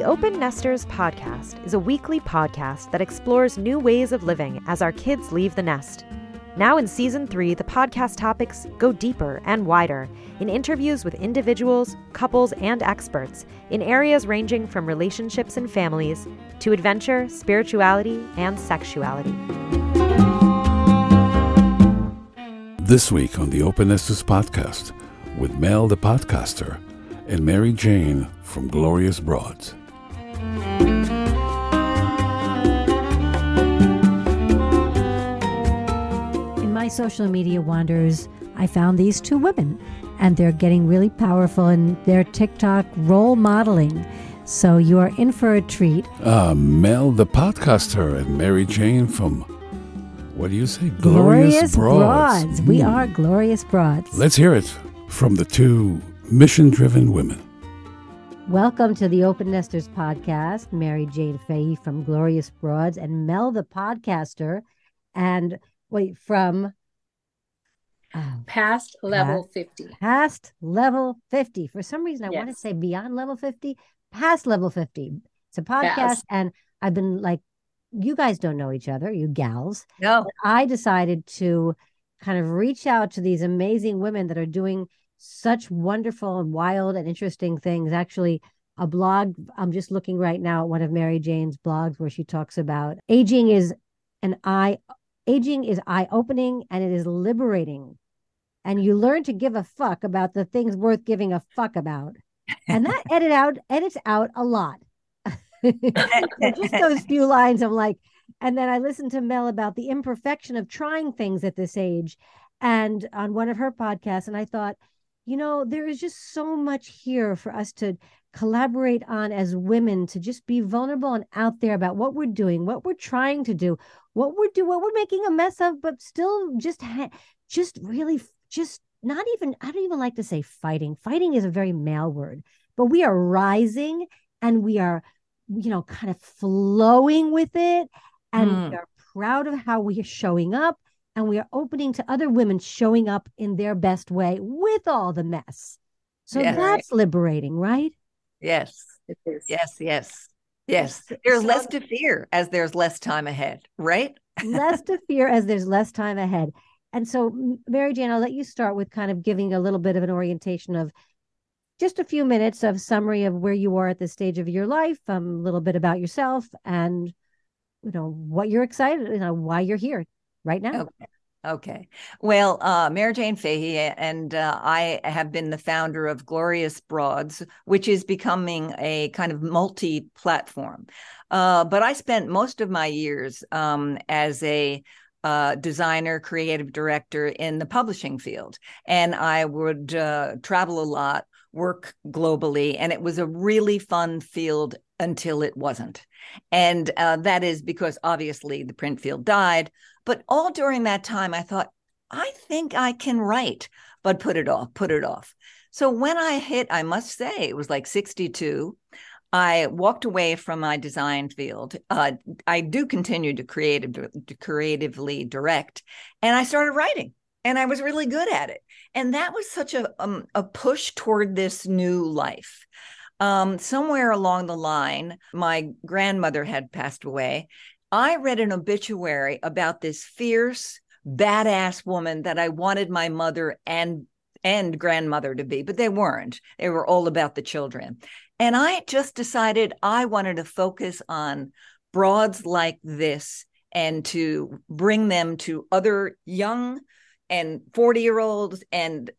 The Open Nesters podcast is a weekly podcast that explores new ways of living as our kids leave the nest. Now, in season three, the podcast topics go deeper and wider in interviews with individuals, couples, and experts in areas ranging from relationships and families to adventure, spirituality, and sexuality. This week on the Open Nesters podcast with Mel the podcaster and Mary Jane from Glorious Broads. Social media wanders, I found these two women, and they're getting really powerful in their TikTok role modeling. So you are in for a treat. Uh, Mel the podcaster and Mary Jane from, what do you say? Glorious, Broads. We are glorious broads. Let's hear it from the two mission driven women. Welcome to the Open Nesters podcast. Mary Jane Fahey from Glorious Broads and Mel the podcaster. And wait, from oh, past level 50. past level 50. For some reason, I want to say beyond level 50, past level 50. It's a podcast. Yes. And I've been like, you guys don't know each other, you gals. No. I decided to kind of reach out to these amazing women that are doing such wonderful and wild and interesting things. Actually, a blog, I'm just looking right now at one of Mary Jane's blogs where she talks about aging is an eye aging is eye opening and it is liberating. And you learn to give a fuck about the things worth giving a fuck about. And that edit out edits out a lot. Just those few lines I'm like and then I listened to Mel about the imperfection of trying things at this age and on one of her podcasts and I thought you know there is just so much here for us to collaborate on as women to just be vulnerable and out there about what we're doing what we're trying to do what we're do what we're making a mess of but still just ha- just really just not even I don't even like to say fighting fighting is a very male word but we are rising and we are you know kind of flowing with it and Mm. we are proud of how we are showing up and we are opening to other women showing up in their best way with all the mess so Yeah. that's liberating right Yes, It is. yes, yes, yes. There's so- less to fear as there's less time ahead, right? less to fear as there's less time ahead. And so, Mary Jane, I'll let you start with kind of giving a little bit of an orientation of just a few minutes of summary of where you are at this stage of your life, um, a little bit about yourself, and you know what you're excited, you know why you're here right now. Okay. Okay. Well, uh, Mary Jane Fahey and uh, I have been the founder of Glorious Broads, which is becoming a kind of multi platform. Uh, but I spent most of my years um, as a uh, designer, creative director in the publishing field. And I would uh, travel a lot, work globally, and it was a really fun field until it wasn't. And uh, that is because obviously the print field died. But all during that time, I thought, I think I can write, but put it off, put it off. So when I hit, I must say, it was like 62. I walked away from my design field. Uh, I do continue to creative to creatively direct, and I started writing, and I was really good at it. And that was such a um, a push toward this new life. Um, somewhere along the line, my grandmother had passed away. I read an obituary about this fierce, badass woman that I wanted my mother and and grandmother to be, but they weren't. They were all about the children. And I just decided I wanted to focus on broads like this and to bring them to other young and 40 year olds and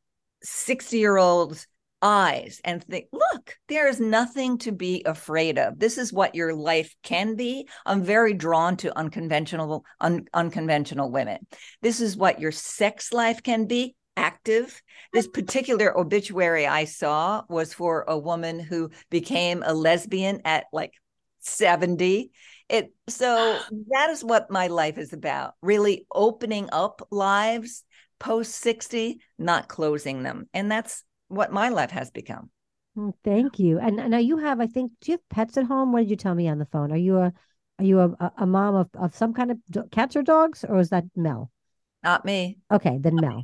60 year olds eyes and think, look, there is nothing to be afraid of. This is what your life can be. I'm very drawn to unconventional, un- unconventional women. This is what your sex life can be. Active. This mm-hmm. particular obituary I saw was for a woman who became a lesbian at like 70. It so that is what my life is about. Really opening up lives post 60, not closing them. And that's what my life has become. Thank you. And and now you have, I think, do you have pets at home? What did you tell me on the phone? Are you a are you a, a- mom of, of some kind of do- cats or dogs, or is that Mel? Not me. Okay, then Mel.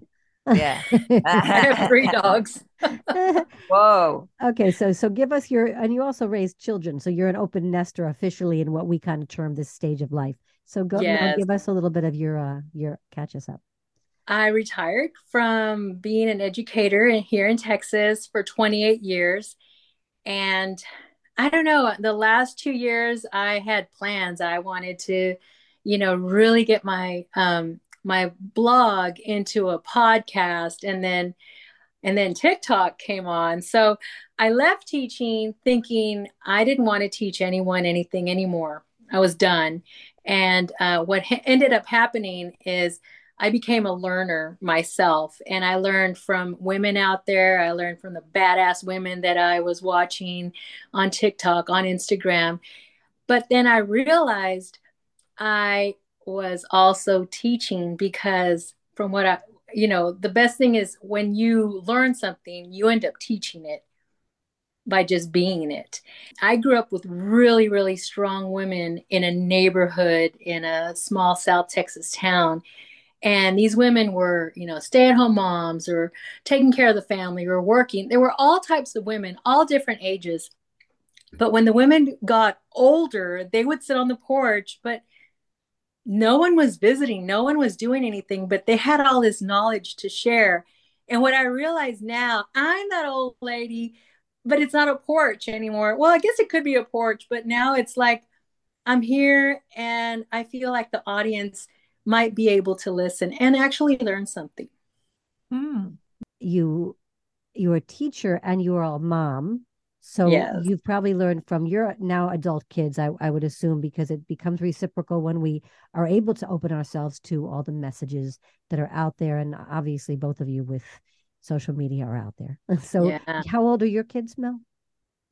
Yeah. I have three dogs. Whoa. Okay, so so give us your and you also raise children, so you're an open nester officially in what we kind of term this stage of life. So go you know, Yes. give us a little bit of your uh your catch us up. I retired from being an educator in, here in Texas for 28 years. And I don't know, the last two years I had plans. I wanted to, you know, really get my um my blog into a podcast and then and then TikTok came on. So I left teaching thinking I didn't want to teach anyone anything anymore. I was done. And uh, what ha- ended up happening is I became a learner myself, and I learned from women out there. I learned from the badass women that I was watching on TikTok, on Instagram. But then I realized I was also teaching because, from what I, you know, the best thing is when you learn something, you end up teaching it by just being it. I grew up with really, really strong women in a neighborhood in a small South Texas town. And these women were, you know, stay at home moms or taking care of the family or working. There were all types of women, all different ages. But when the women got older, they would sit on the porch, but no one was visiting, no one was doing anything, but they had all this knowledge to share. And what I realize now, I'm that old lady, but it's not a porch anymore. Well, I guess it could be a porch, but now it's like I'm here and I feel like the audience might be able to listen and actually learn something. Hmm. You you're a teacher and you're a mom. So Yes. you've probably learned from your now adult kids, I, I would assume, because it becomes reciprocal when we are able to open ourselves to all the messages that are out there. And obviously both of you with social media are out there. So Yeah. how old are your kids, Mel?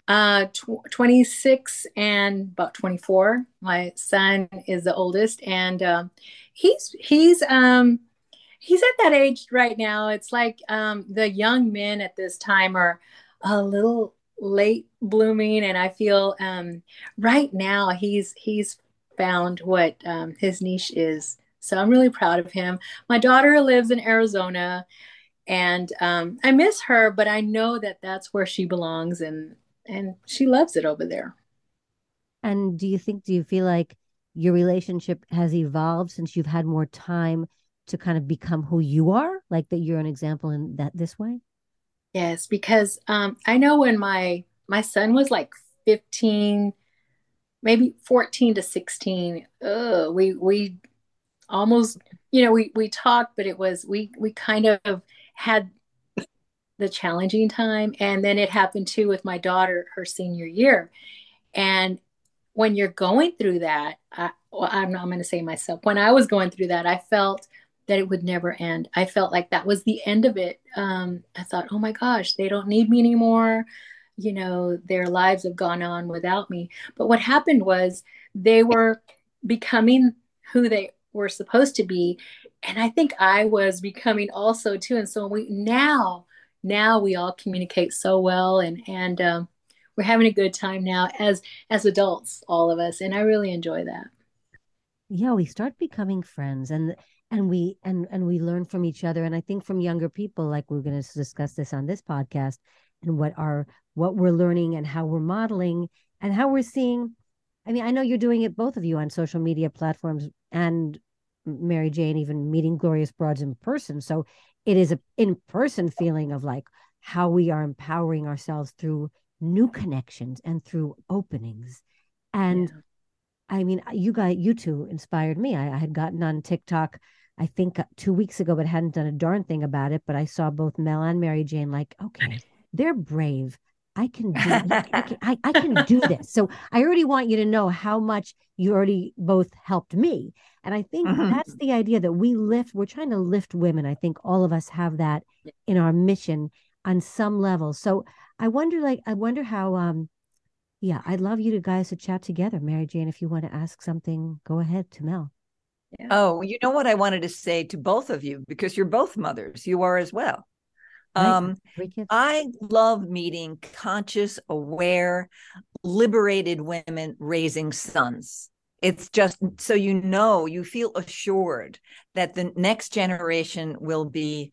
Uh, tw 26 and about 24. My son is the oldest, and um, he's he's um he's at that age right now. It's like um the young men at this time are a little late blooming, and I feel um right now he's he's found what um, his niche is. So I'm really proud of him. My daughter lives in Arizona, and um, I miss her, but I know that that's where she belongs, and and she loves it over there. And do you think, do you feel like your relationship has evolved since you've had more time to kind of become who you are? Like that you're an example in that this way? Yes, because um, I know when my my son was like 15, maybe 14 to 16, ugh, we we almost, you know, we we talked, but it was we we kind of had the challenging time, and then it happened too with my daughter her senior year, and when you're going through that, I, well, I'm not going to say myself. When I was going through that, I felt that it would never end. I felt like that was the end of it. Um, I thought, oh my gosh, they don't need me anymore. You know, their lives have gone on without me. But what happened was they were becoming who they were supposed to be. And I think I was becoming also too. And so we now, now we all communicate so well and, and, um, we're having a good time now as as adults all of us and i really enjoy that Yeah, we start becoming friends and and we and and we learn from each other. And I think from younger people, like we're going to discuss this on this podcast and what are what we're learning and how we're modeling and how we're seeing. I mean, I know you're doing it both of you on social media platforms and Mary Jane even meeting glorious broads in person. So it is a in-person feeling of like how we are empowering ourselves through new connections and through openings. And Yeah. I mean, you got you two inspired me. I, I had gotten on TikTok, I think uh, two weeks ago, but hadn't done a darn thing about it. But I saw both Mel and Mary Jane like, okay, they're brave. I can do I, I can, I, I can do this. So I already want you to know how much you already both helped me. And I think Mhm. that's the idea that we lift, we're trying to lift women. I think all of us have that in our mission on some level. So I wonder, like, I wonder how um yeah, I'd love you to guys to chat together. Mary Jane, if you want to ask something, go ahead to Mel. Oh, you know what I wanted to say to both of you because you're both mothers. You are as well. Right? Um, I love meeting conscious, aware, liberated women raising sons. It's just so you know, you feel assured that the next generation will be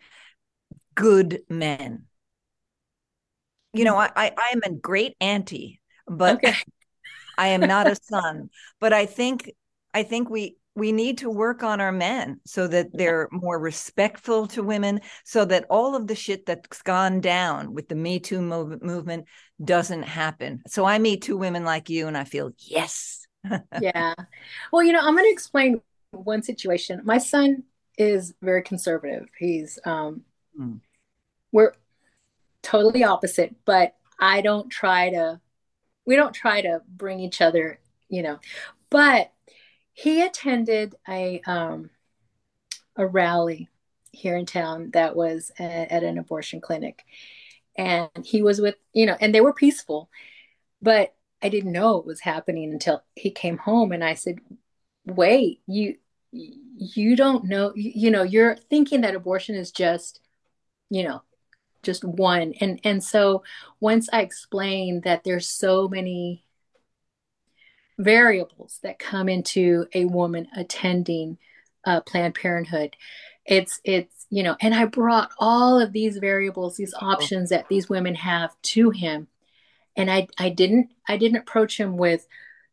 good men. You know, I, I I'm a great auntie, but okay. I am not a son. But I think I think we we need to work on our men so that they're more respectful to women so that all of the shit that's gone down with the me too move- movement doesn't happen. So i meet two women like you and i feel yes. Yeah. Well you know i'm going to explain one situation. My son is very conservative. He's um mm. we're totally opposite but i don't try to we don't try to bring each other you know. But he attended a um, a rally here in town that was at, at an abortion clinic, and he was with you know, and they were peaceful, but I didn't know it was happening until he came home, and I said, "Wait, you." you don't know you, you know you're thinking that abortion is just you know just one and and so once i explained that there's so many variables that come into a woman attending uh, Planned Parenthood. It's it's you know, and I brought all of these variables, these options that these women have to him, and I I didn't I didn't approach him with,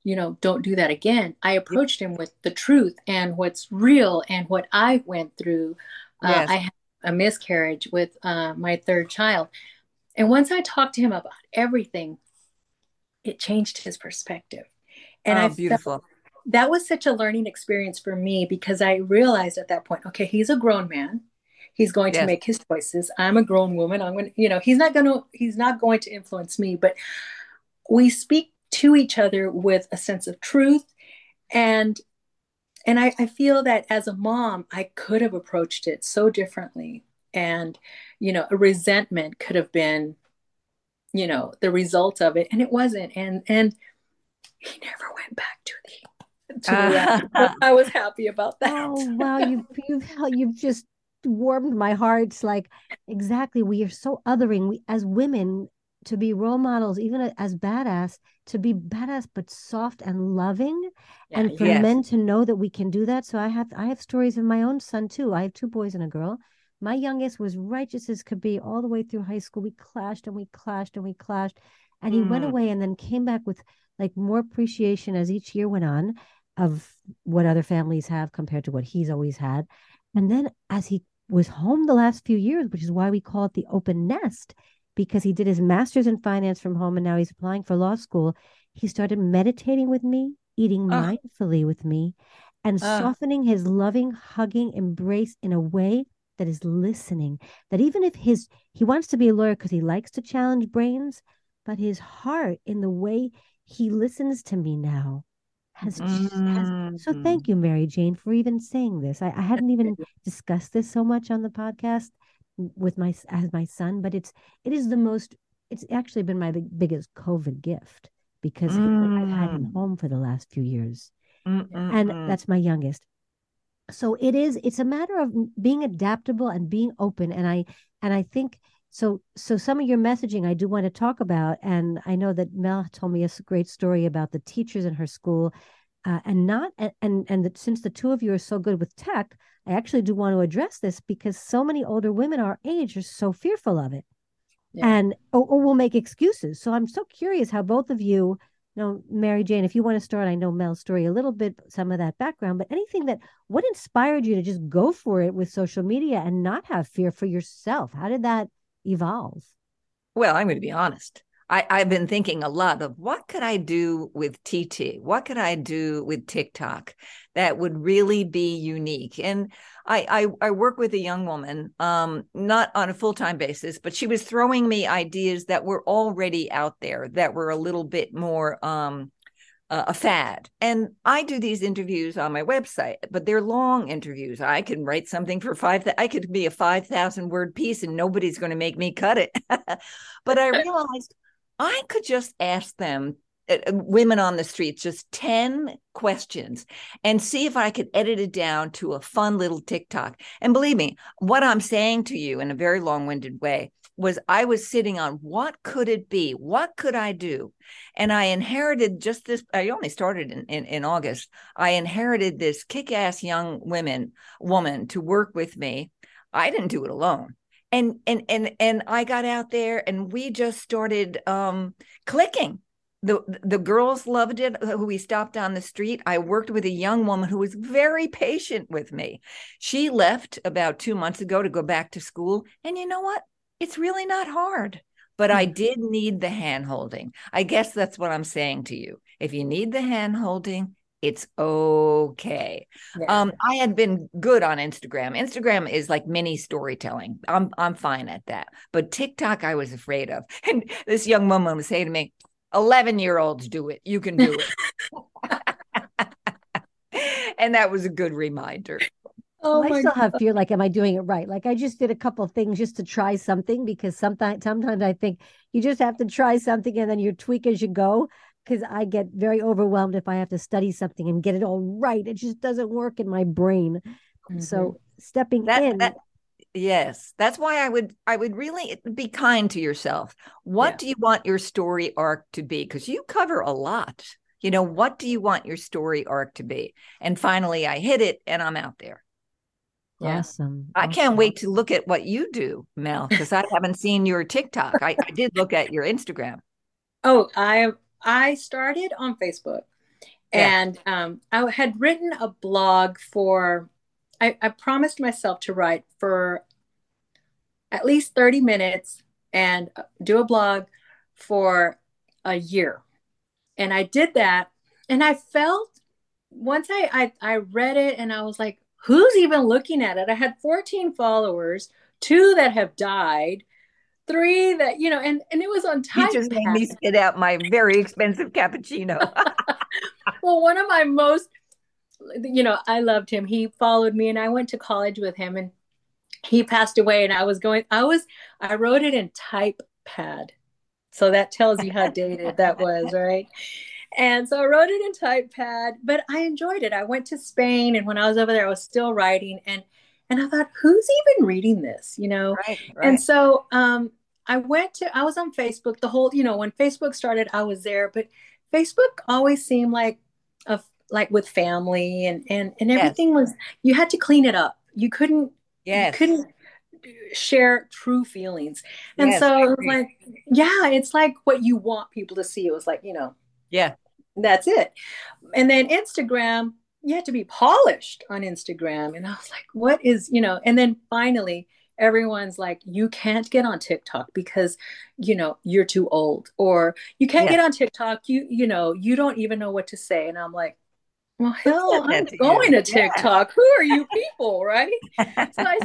you know, don't do that again. I approached him with the truth and what's real and what I went through. Uh, yes. Uh, I had a miscarriage with uh, my third child, and once I talked to him about everything, it changed his perspective and oh, I beautiful. that was such a learning experience for me because I realized at that point, okay, he's a grown man. He's going yes. to make his choices. I'm a grown woman. I'm going to, you know, he's not going to, he's not going to influence me, but we speak to each other with a sense of truth. And, and I, I feel that as a mom, I could have approached it so differently. And, you know, a resentment could have been, you know, the result of it. And it wasn't. And, and, he never went back to the to uh, I was happy about that. Oh wow, you you've you've just warmed my heart. It's like exactly we are so othering. We as women to be role models, even as badass, to be badass but soft and loving, yeah, and for yes. men to know that we can do that. So I have I have stories of my own son too. I have two boys and a girl. My youngest was righteous as could be all the way through high school. We clashed and we clashed and we clashed, and he mm. went away and then came back with like more appreciation as each year went on of what other families have compared to what he's always had. And then as he was home the last few years, which is why we call it the open nest, because he did his master's in finance from home and now he's applying for law school. He started meditating with me, eating uh. mindfully with me, and uh. softening his loving, hugging embrace in a way that is listening. That even if his he wants to be a lawyer because he likes to challenge brains, but his heart in the way he listens to me now has, mm. has so thank you mary jane for even saying this I, I hadn't even discussed this so much on the podcast with my as my son but it's it is the most it's actually been my big, biggest covid gift because mm. i've had him mm. home for the last few years Mm-mm-mm. and that's my youngest so it is it's a matter of being adaptable and being open and i and i think so, so some of your messaging I do want to talk about, and I know that Mel told me a great story about the teachers in her school, uh, and not and and, and that since the two of you are so good with tech, I actually do want to address this because so many older women our age are so fearful of it, yeah. and or, or will make excuses. So I'm so curious how both of you, you know, Mary Jane, if you want to start, I know Mel's story a little bit, some of that background, but anything that what inspired you to just go for it with social media and not have fear for yourself? How did that evolve? Well, I'm going to be honest. I, I've been thinking a lot of what could I do with TT? What could I do with TikTok that would really be unique? And I, I, I work with a young woman, um, not on a full time basis, but she was throwing me ideas that were already out there that were a little bit more um, uh, a fad. And I do these interviews on my website, but they're long interviews. I can write something for five. I could be a five thousand word piece, and nobody's going to make me cut it. but I realized I could just ask them. Uh, uh, women on the streets, just 10 questions and see if I could edit it down to a fun little TikTok. And believe me, what I'm saying to you in a very long winded way was I was sitting on what could it be? What could I do? And I inherited just this. I only started in, in, in August. I inherited this kick ass young women woman to work with me. I didn't do it alone. and and and and I got out there and we just started um clicking the the girls loved it who we stopped on the street i worked with a young woman who was very patient with me she left about 2 months ago to go back to school and you know what it's really not hard but i did need the hand holding i guess that's what i'm saying to you if you need the hand holding it's okay. Yeah. Um, I had been good on Instagram. Instagram is like mini storytelling. I'm I'm fine at that. But TikTok, I was afraid of. And this young woman was saying to me, 11 year olds do it. You can do it. and that was a good reminder. Oh, I still God. have fear. Like, am I doing it right? Like, I just did a couple of things just to try something because sometimes, sometimes I think you just have to try something and then you tweak as you go. Because I get very overwhelmed if I have to study something and get it all right. It just doesn't work in my brain. Mm-hmm. So stepping that, in, that, Yes, that's why I would I would really be kind to yourself. What yeah. do you want your story arc to be? Because you cover a lot. You know, what do you want your story arc to be? And finally, I hit it, and I'm out there. Awesome. I can't wait to look at what you do, Mel, because I haven't seen your TikTok. I, I did look at your Instagram. Oh, I I started on Facebook, yeah. and um, I had written a blog for I, I promised myself to write for at least 30 minutes and do a blog for a year. And I did that. And I felt once I, I, I read it and I was like, who's even looking at it? I had 14 followers, two that have died, three that, you know, and, and it was on time. You just made me spit out my very expensive cappuccino. well, one of my most you know, I loved him. He followed me and I went to college with him and he passed away and I was going I was I wrote it in type pad. So that tells you how dated that was, right? And so I wrote it in Typepad, but I enjoyed it. I went to Spain and when I was over there I was still writing and and I thought who's even reading this, you know? Right, right. And so um I went to I was on Facebook the whole, you know, when Facebook started I was there, but Facebook always seemed like a like with family and and and everything yes. was you had to clean it up. You couldn't yes. you couldn't share true feelings. And yes, so it was like, yeah, it's like what you want people to see. It was like, you know, yeah, that's it. And then Instagram, you had to be polished on Instagram. And I was like, what is, you know, and then finally everyone's like, you can't get on TikTok because, you know, you're too old, or you can't get on TikTok, you, you know, you don't even know what to say. And I'm like, well, hell, I'm going you. to TikTok. Yeah. Who are you people, right? so I,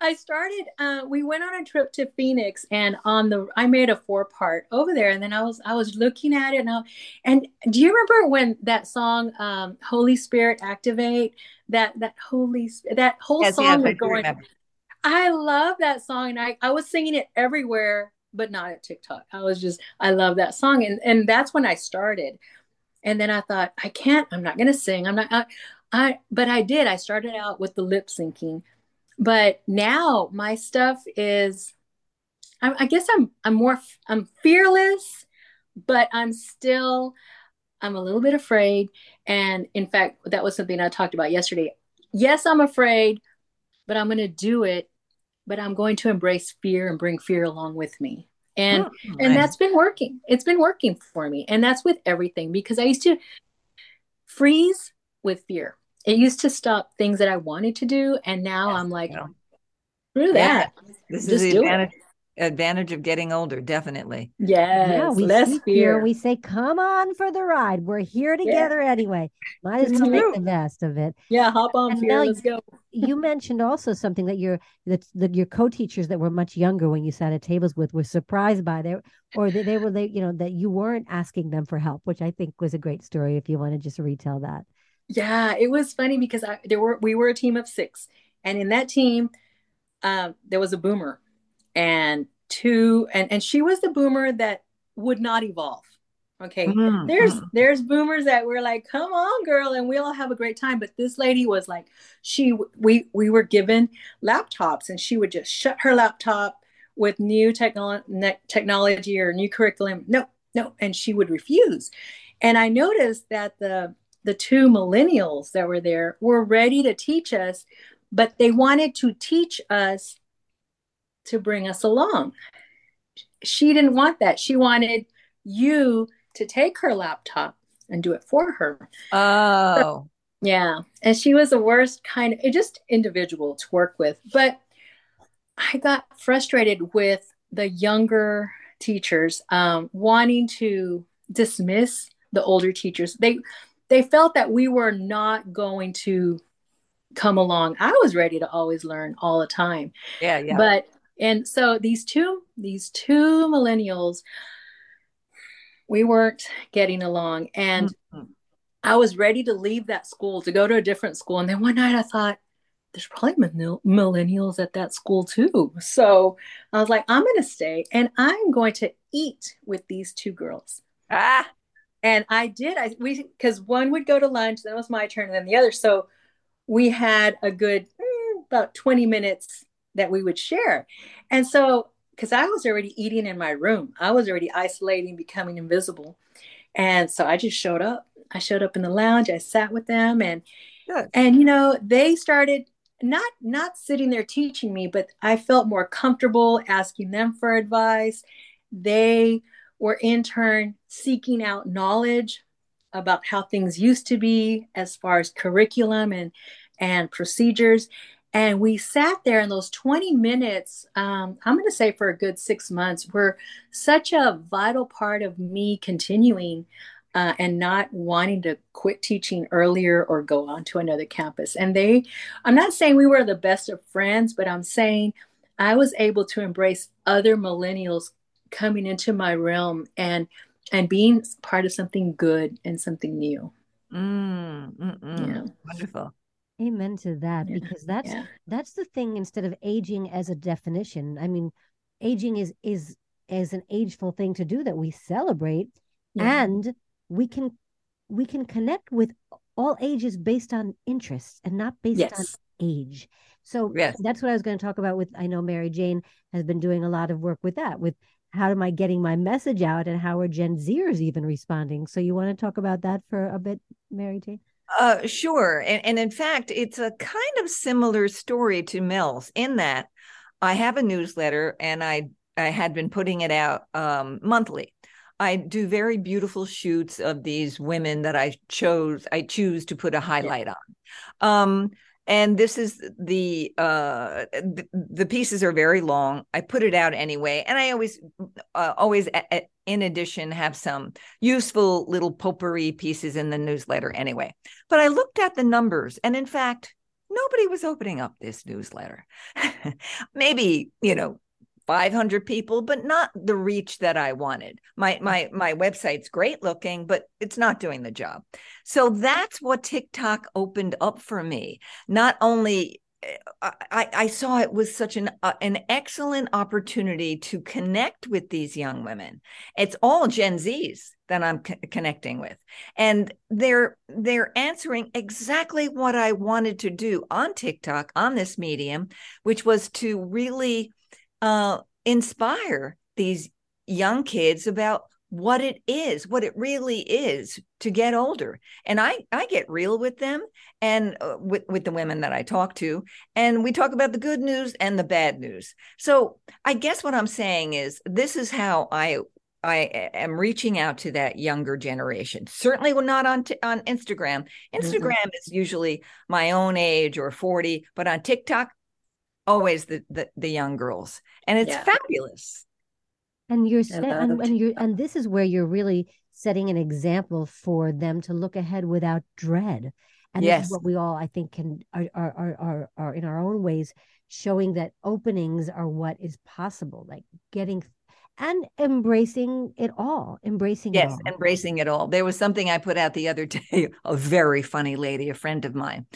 I started. Uh, we went on a trip to Phoenix, and on the I made a four part over there, and then I was I was looking at it, and I, and do you remember when that song um, "Holy Spirit Activate"? That that holy that whole yes, song was going. I love that song, and I I was singing it everywhere, but not at TikTok. I was just I love that song, and and that's when I started. And then I thought, I can't, I'm not going to sing. I'm not, I, I, but I did. I started out with the lip syncing. But now my stuff is, I, I guess I'm, I'm more, I'm fearless, but I'm still, I'm a little bit afraid. And in fact, that was something I talked about yesterday. Yes, I'm afraid, but I'm going to do it. But I'm going to embrace fear and bring fear along with me and oh, and that's been working it's been working for me and that's with everything because i used to freeze with fear it used to stop things that i wanted to do and now i'm like yeah. screw that yeah. this Just is the advantage advantage of getting older, definitely. Yes, yeah, we less fear. fear. We say, "Come on for the ride. We're here together yeah. anyway. Might as well make the best of it." Yeah, hop on, and fear. Let's go. you mentioned also something that your that, that your co-teachers that were much younger when you sat at tables with were surprised by there, or that they were they you know that you weren't asking them for help, which I think was a great story. If you want to just retell that. Yeah, it was funny because I there were we were a team of six, and in that team, um, there was a boomer and two and and she was the boomer that would not evolve okay mm-hmm. there's there's boomers that were like come on girl and we all have a great time but this lady was like she we we were given laptops and she would just shut her laptop with new technolo- technology or new curriculum no no and she would refuse and i noticed that the the two millennials that were there were ready to teach us but they wanted to teach us to bring us along. She didn't want that. She wanted you to take her laptop and do it for her. Oh. So, yeah. And she was the worst kind of just individual to work with. But I got frustrated with the younger teachers um, wanting to dismiss the older teachers. They they felt that we were not going to come along. I was ready to always learn all the time. Yeah, yeah. But and so these two these two millennials we weren't getting along and mm-hmm. I was ready to leave that school to go to a different school and then one night I thought there's probably millennials at that school too. So I was like, I'm going to stay and I'm going to eat with these two girls. Ah. And I did. I we because one would go to lunch, then it was my turn, and then the other. So we had a good mm, about 20 minutes that we would share. And so because I was already eating in my room, I was already isolating, becoming invisible. And so I just showed up. I showed up in the lounge. I sat with them and Good. and you know, they started not not sitting there teaching me but i felt more comfortable asking them for advice they were in turn seeking out knowledge about how things used to be as far as curriculum and and procedures and we sat there in those 20 minutes um, i'm going to say for a good six months were such a vital part of me continuing uh, and not wanting to quit teaching earlier or go on to another campus. And they, I'm not saying we were the best of friends, but I'm saying I was able to embrace other millennials coming into my realm and and being part of something good and something new. Mm, yeah. Wonderful. Amen to that yeah. because that's yeah. that's the thing instead of aging as a definition. I mean, aging is is is an ageful thing to do that we celebrate yeah. and we can we can connect with all ages based on interests and not based yes. on age. So yes. that's what I was going to talk about with I know Mary Jane has been doing a lot of work with that with how am I getting my message out and how are Gen Zers even responding? So you want to talk about that for a bit, Mary Jane? Uh, sure. And, and in fact, it's a kind of similar story to Mel's in that I have a newsletter and I I had been putting it out um, monthly. I do very beautiful shoots of these women that I chose, I choose to put a highlight yeah. on. Um, and this is the uh the, the, pieces are very long. I put it out anyway. And i always uh, always a, a, in addition have some useful little potpourri pieces in the newsletter anyway. But i looked at the numbers and in fact nobody was opening up this newsletter. Maybe you know 500 people but not the reach that i wanted. My my my website's great looking but it's not doing the job. So that's what tiktok opened up for me. Not only eh, I, I saw it was such an uh, an excellent opportunity to connect with these young women. It's all Gen Zs that I'm co- connecting with, and they're they're answering exactly what I wanted to do on TikTok on this medium, which was to really uh, inspire these young kids about what it is what it really is to get older and i i get real with them and uh, with with the women that i talk to and we talk about the good news and the bad news so i guess what i'm saying is this is how i I am reaching out to that younger generation. Certainly, we're not on t- on Instagram. Instagram mm-hmm. is usually my own age or forty, but on TikTok, always the the, the young girls and it's yeah. fabulous and you're and, and you and this is where you're really setting an example for them to look ahead without dread and yes. this is what we all i think can are are are are in our own ways showing that openings are what is possible like getting and embracing it all embracing yes it all. Yes, embracing it all there was something i put out the other day a very funny lady a friend of mine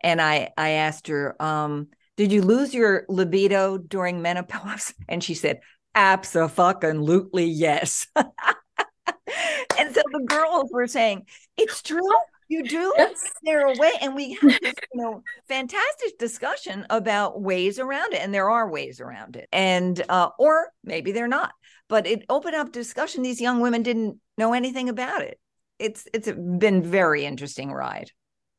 and i i asked her um did you lose your libido during menopause? And she said, Absolutely yes. and so the girls were saying, It's true. You do yes. there a way, and we had this, you know, fantastic discussion about ways around it, and there are ways around it, and uh, or maybe they're not. But it opened up discussion. These young women didn't know anything about it. It's it's been very interesting ride.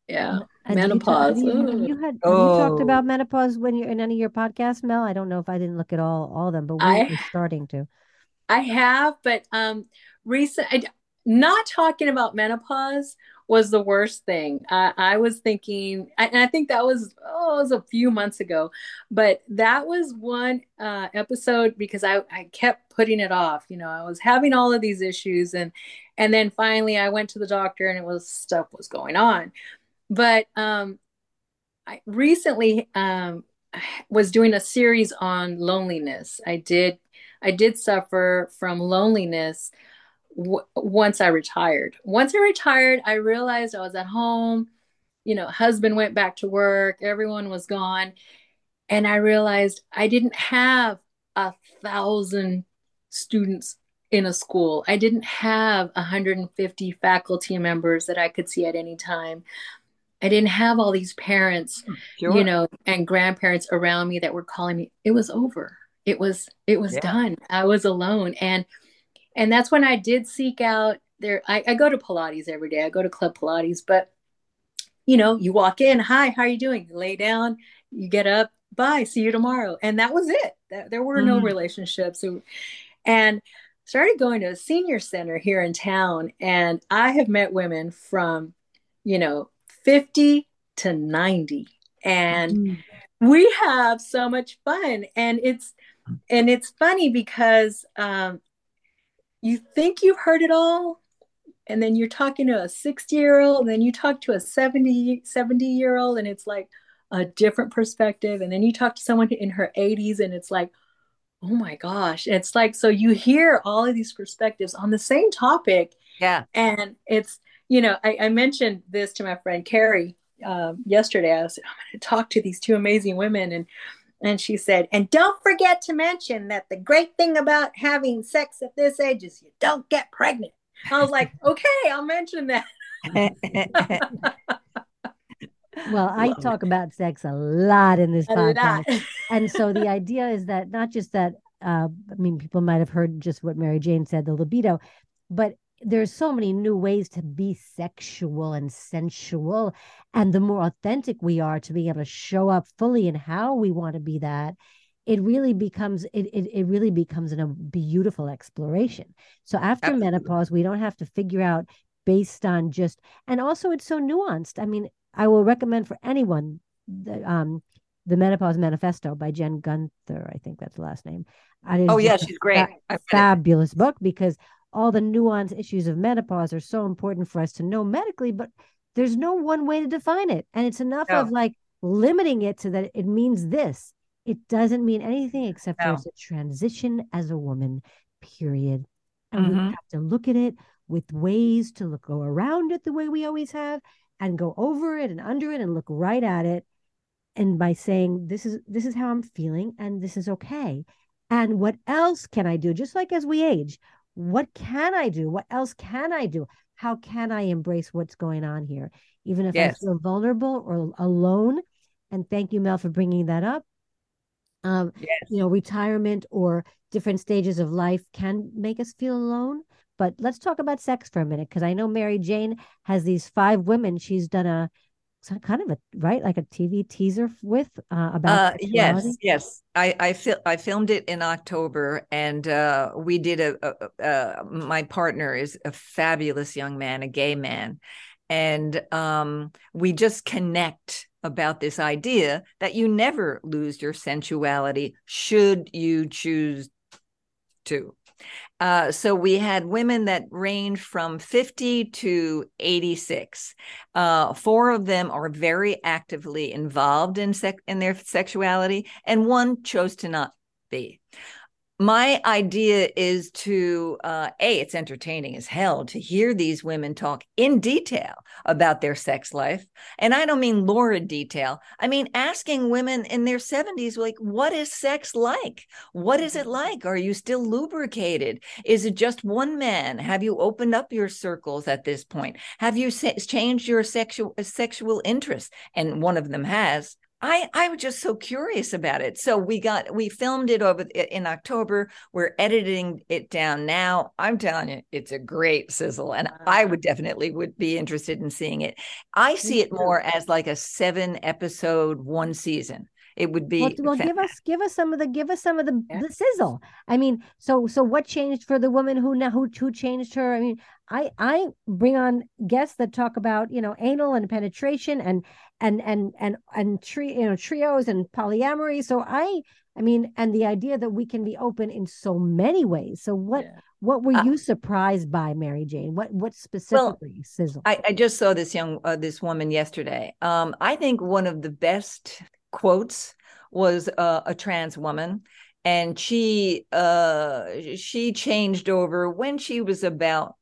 Yeah. And did you ta- have Menopause. you, you had have you Oh. talked about menopause when you're in any of your podcasts, Mel? I don't know if I didn't look at all all of them, but we I we're starting to. I have, but um, recent I, not talking about menopause was the worst thing. I, I was thinking, and I think that was oh, it was a few months ago, but that was one uh, episode because I I kept putting it off. You know, I was having all of these issues, and and then finally I went to the doctor, and it was stuff was going on. But um, I recently um was doing a series on loneliness. I did I did suffer from loneliness w- once I retired. Once I retired, I realized I was at home, you know, husband went back to work, everyone was gone, and I realized I didn't have a thousand students in a school. I didn't have 150 faculty members that I could see at any time. I didn't have all these parents Sure. you know and grandparents around me that were calling me. It was over. It was it was Yeah. done. I was alone. And and that's when i did seek out there. I, I go to pilates every day. I go to club pilates but you know you walk in hi how are you doing? You lay down you get up bye see you tomorrow. And that was it. That- there were no Mhm. relationships. And started going to a senior center here in town and i have met women from you know 50 to 90 and Mm. we have so much fun. And it's and it's funny because um you think you've heard it all and then you're talking to a 60 year old and then you talk to a 70 70 year old and it's like a different perspective. And then you talk to someone in her 80s and it's like oh my gosh. It's like so you hear all of these perspectives on the same topic. Yeah. and it's you know i, I mentioned this to my friend carrie um, yesterday. I said, i'm going to talk to these two amazing women and and she said and don't forget to mention that the great thing about having sex at this age is you don't get pregnant. I was like okay i'll mention that. Well, I talk about sex a lot in this I podcast. and so the idea is that not just that uh, i mean people might have heard just what mary jane said the libido but there's so many new ways to be sexual and sensual and the more authentic we are to be able to show up fully in how we want to be that it really becomes it, it, it really becomes an, a beautiful exploration so after Absolutely. menopause we don't have to figure out based on just and also it's so nuanced i mean i will recommend for anyone the, um the menopause manifesto by jen gunter i think that's the last name oh yeah, she's great. fa- I it. fabulous book because all the nuanced issues of menopause are so important for us to know medically but there's no one way to define it. And it's enough of like limiting it so that it means this. It doesn't mean anything except No. it's a transition as a woman period. And we Mhm. have to look at it with ways to look go around it the way we always have and go over it and under it and look right at it. And by saying this is this is how i'm feeling and this is okay. And what else can i do? Just like as we age what can i do? What else can i do? How can i embrace what's going on here? Even if Yes. i feel vulnerable or alone and thank you mel for bringing that up. Um Yes. you know retirement or different stages of life can make us feel alone but let's talk about sex for a minute because i know mary jane has these five women. She's done a kind of a right like a tv teaser with uh, about Uh, yes, yes. I I, fil- I filmed it in October, and uh, we did a, a, a. My partner is a fabulous young man, a gay man, and um, we just connect about this idea that you never lose your sensuality should you choose to. Uh, so we had women that range from 50 to 86. Uh, four of them are very actively involved in sec- in their sexuality, and one chose to not be. My idea is to uh, a it's entertaining as hell to hear these women talk in detail about their sex life, and I don't mean lurid detail. I mean asking women in their seventies, like, what is sex like? What is it like? Are you still lubricated? Is it just one man? Have you opened up your circles at this point? Have you se- changed your sexual sexual interests? And one of them has. I I was just so curious about it. So we got we filmed it over in October. We're editing it down now. I'm telling you, it's a great sizzle, and I would definitely would be interested in seeing it. I see it more as like a seven episode one season it would be well, well give us give us some of the give us some of the, yeah. the sizzle. I mean so so what changed for the woman who now who, who changed her? I mean i i bring on guests that talk about you know anal and penetration and and and and and tri- you know trios and polyamory. So i i mean and the idea that we can be open in so many ways. So what yeah. what were uh, you surprised by mary jane? What what specifically well, sizzle I, I just saw this young uh, this woman yesterday. Um i think one of the best quotes was uh, a trans woman and she uh she changed over when she was about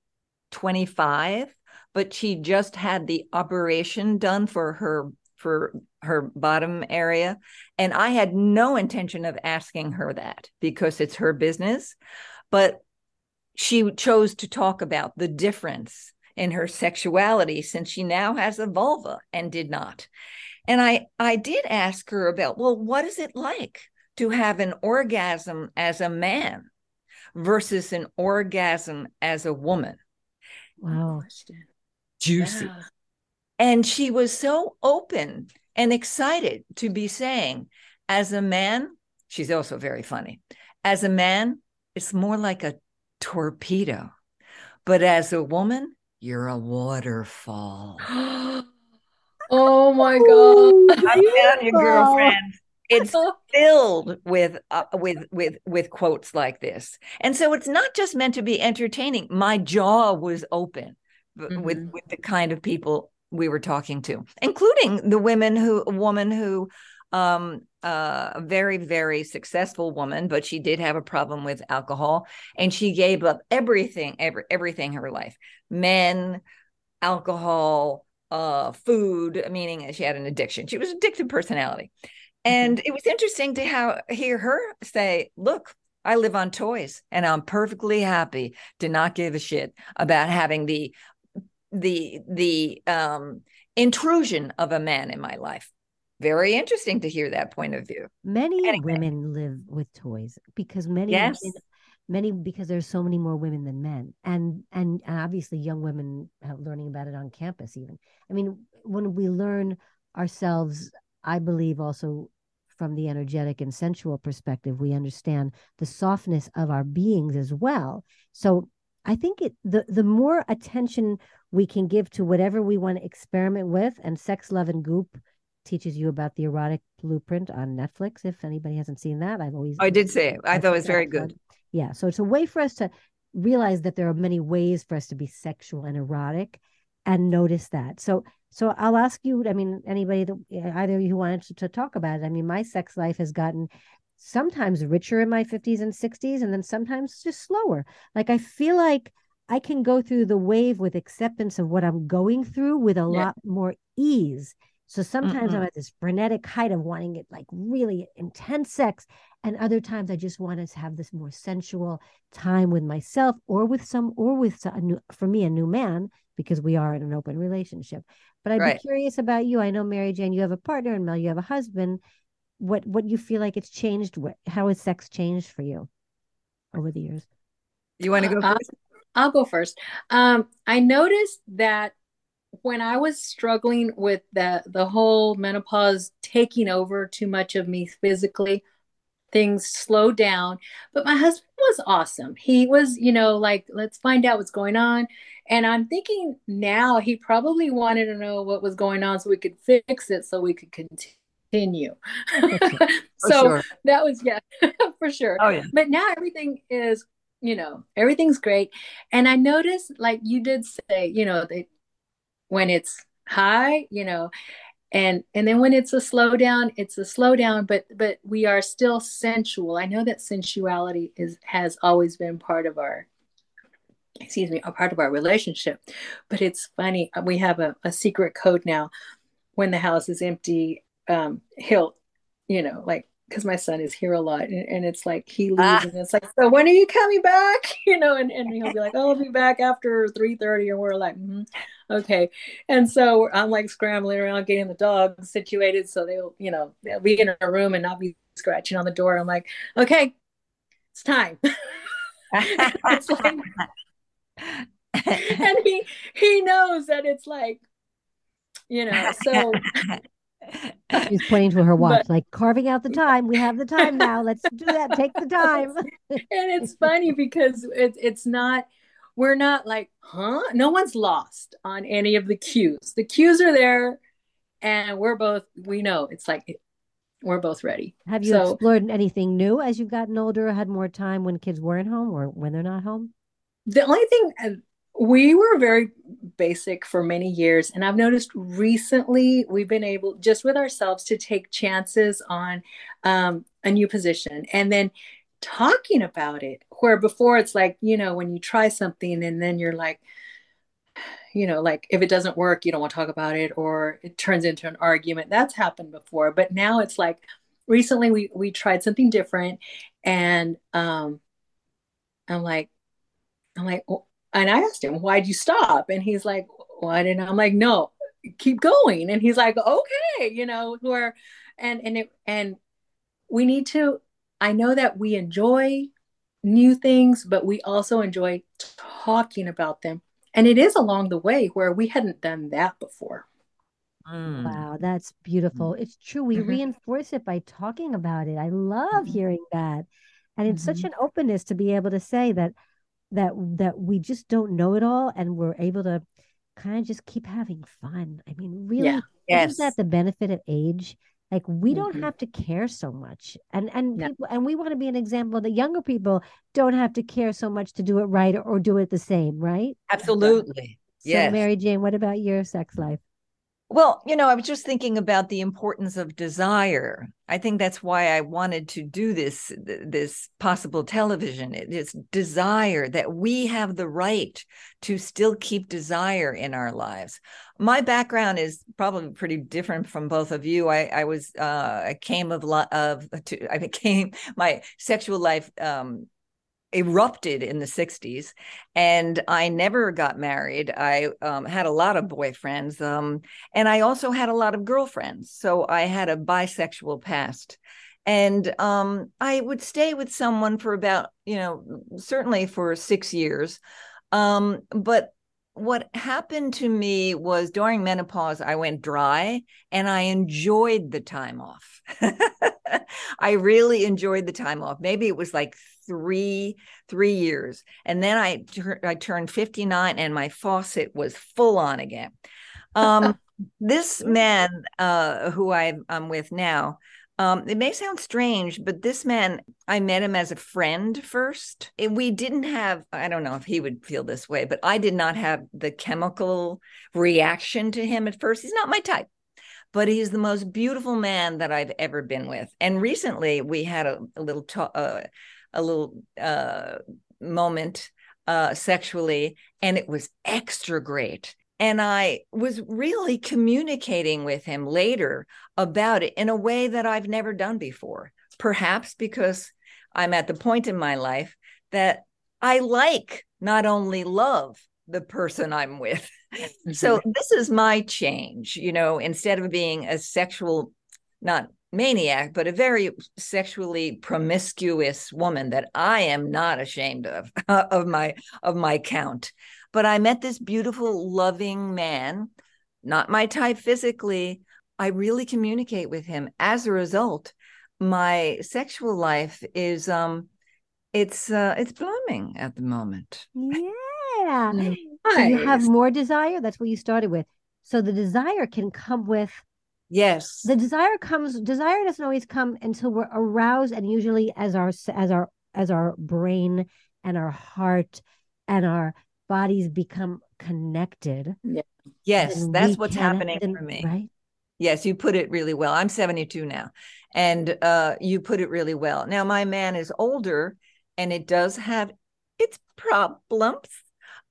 25 but she just had the operation done for her for her bottom area and i had no intention of asking her that because it's her business but she chose to talk about the difference in her sexuality since she now has a vulva and did not and I I did ask her about, well, what is it like to have an orgasm as a man versus an orgasm as a woman? Wow. Juicy. Yeah. And she was so open and excited to be saying, as a man, she's also very funny. As a man, it's more like a torpedo. But as a woman, you're a waterfall. Oh my god! I'm telling you, girlfriend, it's filled with uh, with with with quotes like this, and so it's not just meant to be entertaining. My jaw was open mm-hmm. with with the kind of people we were talking to, including the women who a woman who um uh, a very very successful woman but she did have a problem with alcohol and she gave up everything every, everything in her life men alcohol uh, food, meaning she had an addiction. She was addicted personality. And mm-hmm. it was interesting to how, hear her say, look, I live on toys and I'm perfectly happy to not give a shit about having the the the um intrusion of a man in my life. Very interesting to hear that point of view. Many anyway. women live with toys because many yes. women many because there's so many more women than men. And and, obviously young women uh, learning about it on campus even. I mean when we learn ourselves i believe also from the energetic and sensual perspective we understand the softness of our beings as well. So i think it the the more attention we can give to whatever we want to experiment with and sex love and goop teaches you about the erotic blueprint on netflix if anybody hasn't seen that. I've always oh, i did say it. I thought it was very good yeah. So it's a way for us to realize that there are many ways for us to be sexual and erotic and notice that. So so I'll ask you, I mean, anybody that either of you who wanted to, to talk about it. I mean, my sex life has gotten sometimes richer in my 50s and 60s and then sometimes just slower. Like I feel like I can go through the wave with acceptance of what I'm going through with a yeah. lot more ease. So sometimes mm-hmm. I'm at this frenetic height of wanting it like really intense sex. And other times I just want to have this more sensual time with myself or with some, or with some, a new, for me, a new man, because we are in an open relationship. But I'd right. be curious about you. I know, Mary Jane, you have a partner and Mel, you have a husband. What, what you feel like it's changed? What, how has sex changed for you over the years? You want to go 1st I'll go first. Um, I noticed that when I was struggling with the the whole menopause taking over too much of me physically, things slowed down. But my husband was awesome. He was, you know, like, let's find out what's going on. And I'm thinking now he probably wanted to know what was going on so we could fix it so we could continue. so sure. that was, yeah, for sure. Oh, yeah. But now everything is, you know, everything's great. And I noticed, like you did say, you know, they, when it's high, you know, and and then when it's a slowdown it's a slowdown but but we are still sensual. I know that sensuality is has always been part of our excuse me a part of our relationship but it's funny uh, we have a, a secret code now. When the house is empty um he'll you know like because my son is here a lot and, and it's like he leaves Ah. and it's like so when are you coming back? You know and, and he'll be like oh i'll be back after 3 30 and we're like "Mhm, okay. And so i'm like scrambling around getting the dogs situated so they'll you know they'll be in a room and not be scratching on the door. I'm like okay it's time. It's like and he he knows that it's like you know so She's pointing to her watch, But- like carving out the time. We have the time now. Let's do that. Take the time. and it's funny because it, it's not we're not like huh no one's lost on any of the cues the cues are there and we're both we know it's like we're both ready Have you So- explored anything new as you've gotten older, had more time when kids weren't home or when they're not home? the only thing uh, we were very basic for many years and i've noticed recently we've been able just with ourselves to take chances on um, a new position and then talking about it where before it's like you know when you try something and then you're like you know like if it doesn't work you don't want to talk about it or it turns into an argument that's happened before. But now it's like recently we we tried something different and um i'm like i'm like "Oh," and i asked him why'd you stop and he's like well i didn't i'm like no keep going and he's like okay you know where and and it and we need to i know that we enjoy new things but we also enjoy talking about them and it is along the way where we hadn't done that before Mm. Wow, that's beautiful. It's true. We Mhm. reinforce it by talking about it. I love Mhm. hearing that. And it's such Mhm. an openness to be able to say that that that we just don't know it all and we're able to kind of just keep having fun. I mean, really, Yeah. isn't that the benefit of age? Like we don't Mhm. have to care so much. And and No. people and we want to be an example that younger people don't have to care so much to do it right or, or do it the same, right? Absolutely. So Yes. Mary Jane, what about your sex life? Well, you know, I was just thinking about the importance of desire. I think that's why I wanted to do this this possible television. It is desire that we have the right to still keep desire in our lives. My background is probably pretty different from both of you. I, I was uh, I came of of to, I became my sexual life um, erupted in the 60s and i never got married. I um, had a lot of boyfriends um, and i also had a lot of girlfriends so i had a bisexual past. And um, i would stay with someone for about you know certainly for six years um, but what happened to me was during menopause i went dry and i enjoyed the time off i really enjoyed the time off. Maybe it was like three three years and then i tur- i turned 59 and my faucet was full on again. Um this man uh who I, i'm with now um it may sound strange but this man i met him as a friend first and we didn't have i don't know if he would feel this way but i did not have the chemical reaction to him at first. He's not my type but he's the most beautiful man that I've ever been with. And recently we had a, a little ta- uh, a little uh, moment uh, sexually, and it was extra great. And I was really communicating with him later about it in a way that I've never done before. Perhaps because I'm at the point in my life that I like not only love the person I'm with. So this is my change, you know, instead of being a sexual, not maniac, but a very sexually promiscuous woman that I am not ashamed of, of my of my count. But I met this beautiful, loving man, not my type physically. I really communicate with him. As a result, my sexual life is um it's uh it's blooming at the moment. Yeah. Mm. So you have more desire. That's what you started with. So the desire can come with Yes. the desire comes. Desire doesn't always come until we're aroused, and usually as our as our as our brain and our heart and our bodies become connected. Yes, that's what's can- happening then- for me. Right. Yes, you put it really well. I'm 72 now, and uh, you put it really well. Now, my man is older, and it does have its problems,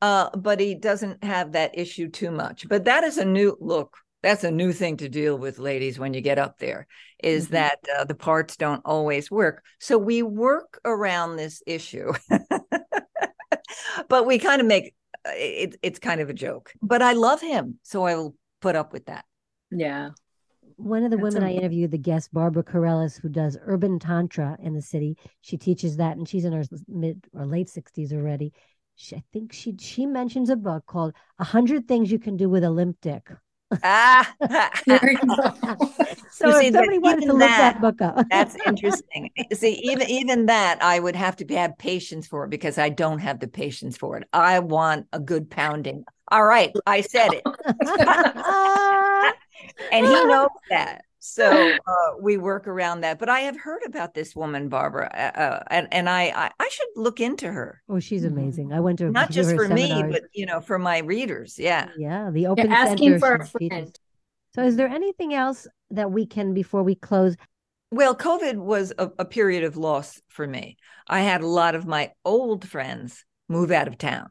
uh, but he doesn't have that issue too much. But that is a new look. that's a new thing to deal with ladies when you get up there is mm-hmm. that uh, the parts don't always work so we work around this issue but we kind of make uh, it, it's kind of a joke but i love him so i will put up with that yeah one of the That's women I interviewed, the guest Barbara Carrellas, who does urban tantra in the city, she teaches that, and she's in her mid or late sixties already. She, I think she she mentions a book called "A Hundred Things You Can Do with a Limp Dick." ah, so see, somebody wanted to look that, that book up, that's interesting. See, even even that, I would have to have patience for it because I don't have the patience for it. I want a good pounding. All right, I said it, and he knows that. So uh, we work around that. But I have heard about this woman, Barbara, uh, uh, and and I, I, I should look into her. Oh, she's mm-hmm. amazing. I went to not just for seminars. me, but you know, for my readers. Yeah, yeah. The open You're asking for a friend. So, is there anything else that we can before we close? Well, COVID was a, a period of loss for me. I had a lot of my old friends move out of town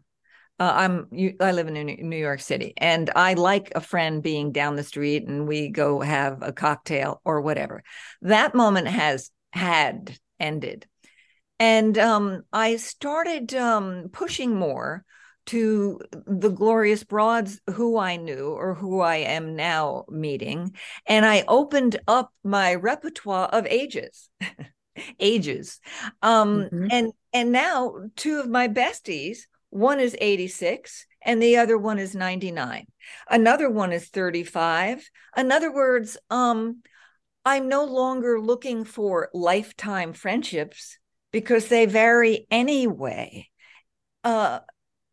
uh, I'm I live in New York City, and I like a friend being down the street, and we go have a cocktail or whatever. That moment has had ended, and um, I started um, pushing more to the glorious broads who I knew or who I am now meeting, and I opened up my repertoire of ages. ages um mm-hmm. and and now two of my besties one is 86 and the other one is 99. Another one is 35. In other words, um, I'm no longer looking for lifetime friendships because they vary anyway. Uh,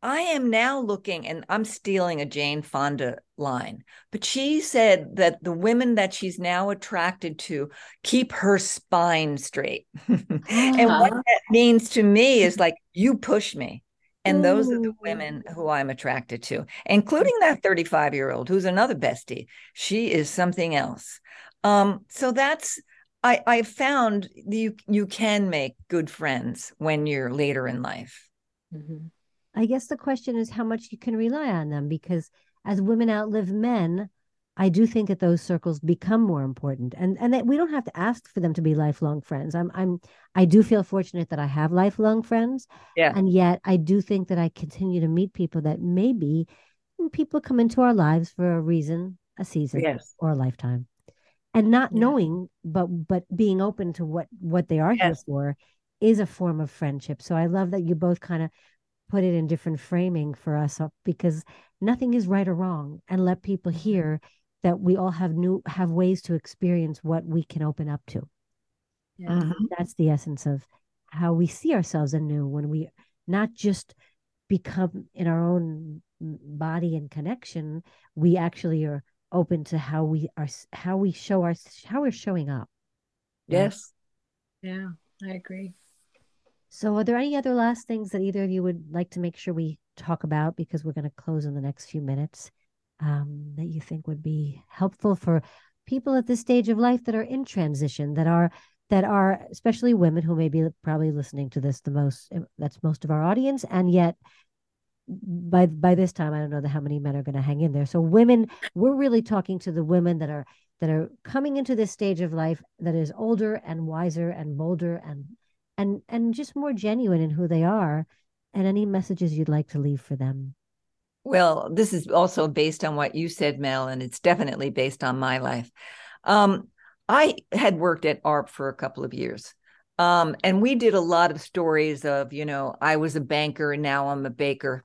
I am now looking, and I'm stealing a Jane Fonda line, but she said that the women that she's now attracted to keep her spine straight. Uh-huh. and what uh-huh. that means to me is like, you push me. And those are the women who I'm attracted to, including that 35 year old who's another bestie. She is something else. Um, so that's I I found you you can make good friends when you're later in life. Mm-hmm. I guess the question is how much you can rely on them because as women outlive men, I do think that those circles become more important, and and that we don't have to ask for them to be lifelong friends. I'm I'm I do feel fortunate that I have lifelong friends, yeah, and yet I do think that I continue to meet people that maybe people come into our lives for a reason, a season, yes. or a lifetime, and not yeah. knowing, but but being open to what what they are yes. here for is a form of friendship. So I love that you both kind of put it in different framing for us uh, because nothing is right or wrong, and let people mm-hmm. hear that we all have new have ways to experience what we can open up to. Yeah. Mm-hmm. That's the essence of how we see ourselves anew when we not just become in our own body and connection, we actually are open to how we are how we show our how we're showing up. Yes. Yeah, I agree. So are there any other last things that either of you would like to make sure we talk about because we're going to close in the next few minutes? Um, that you think would be helpful for people at this stage of life that are in transition, that are that are especially women who may be probably listening to this the most. Eh, that's most of our audience, and yet by by this time, I don't know how many men are going to hang in there. So women, we're really talking to the women that are that are coming into this stage of life that is older and wiser and bolder and and and just more genuine in who they are and any messages you'd like to leave for them well, this is also based on what you said, Mel, and it's definitely based on my life. Um, I had worked at AARP for a couple of years. Um, and we did a lot of stories of, you know, I was a banker and now I'm a baker.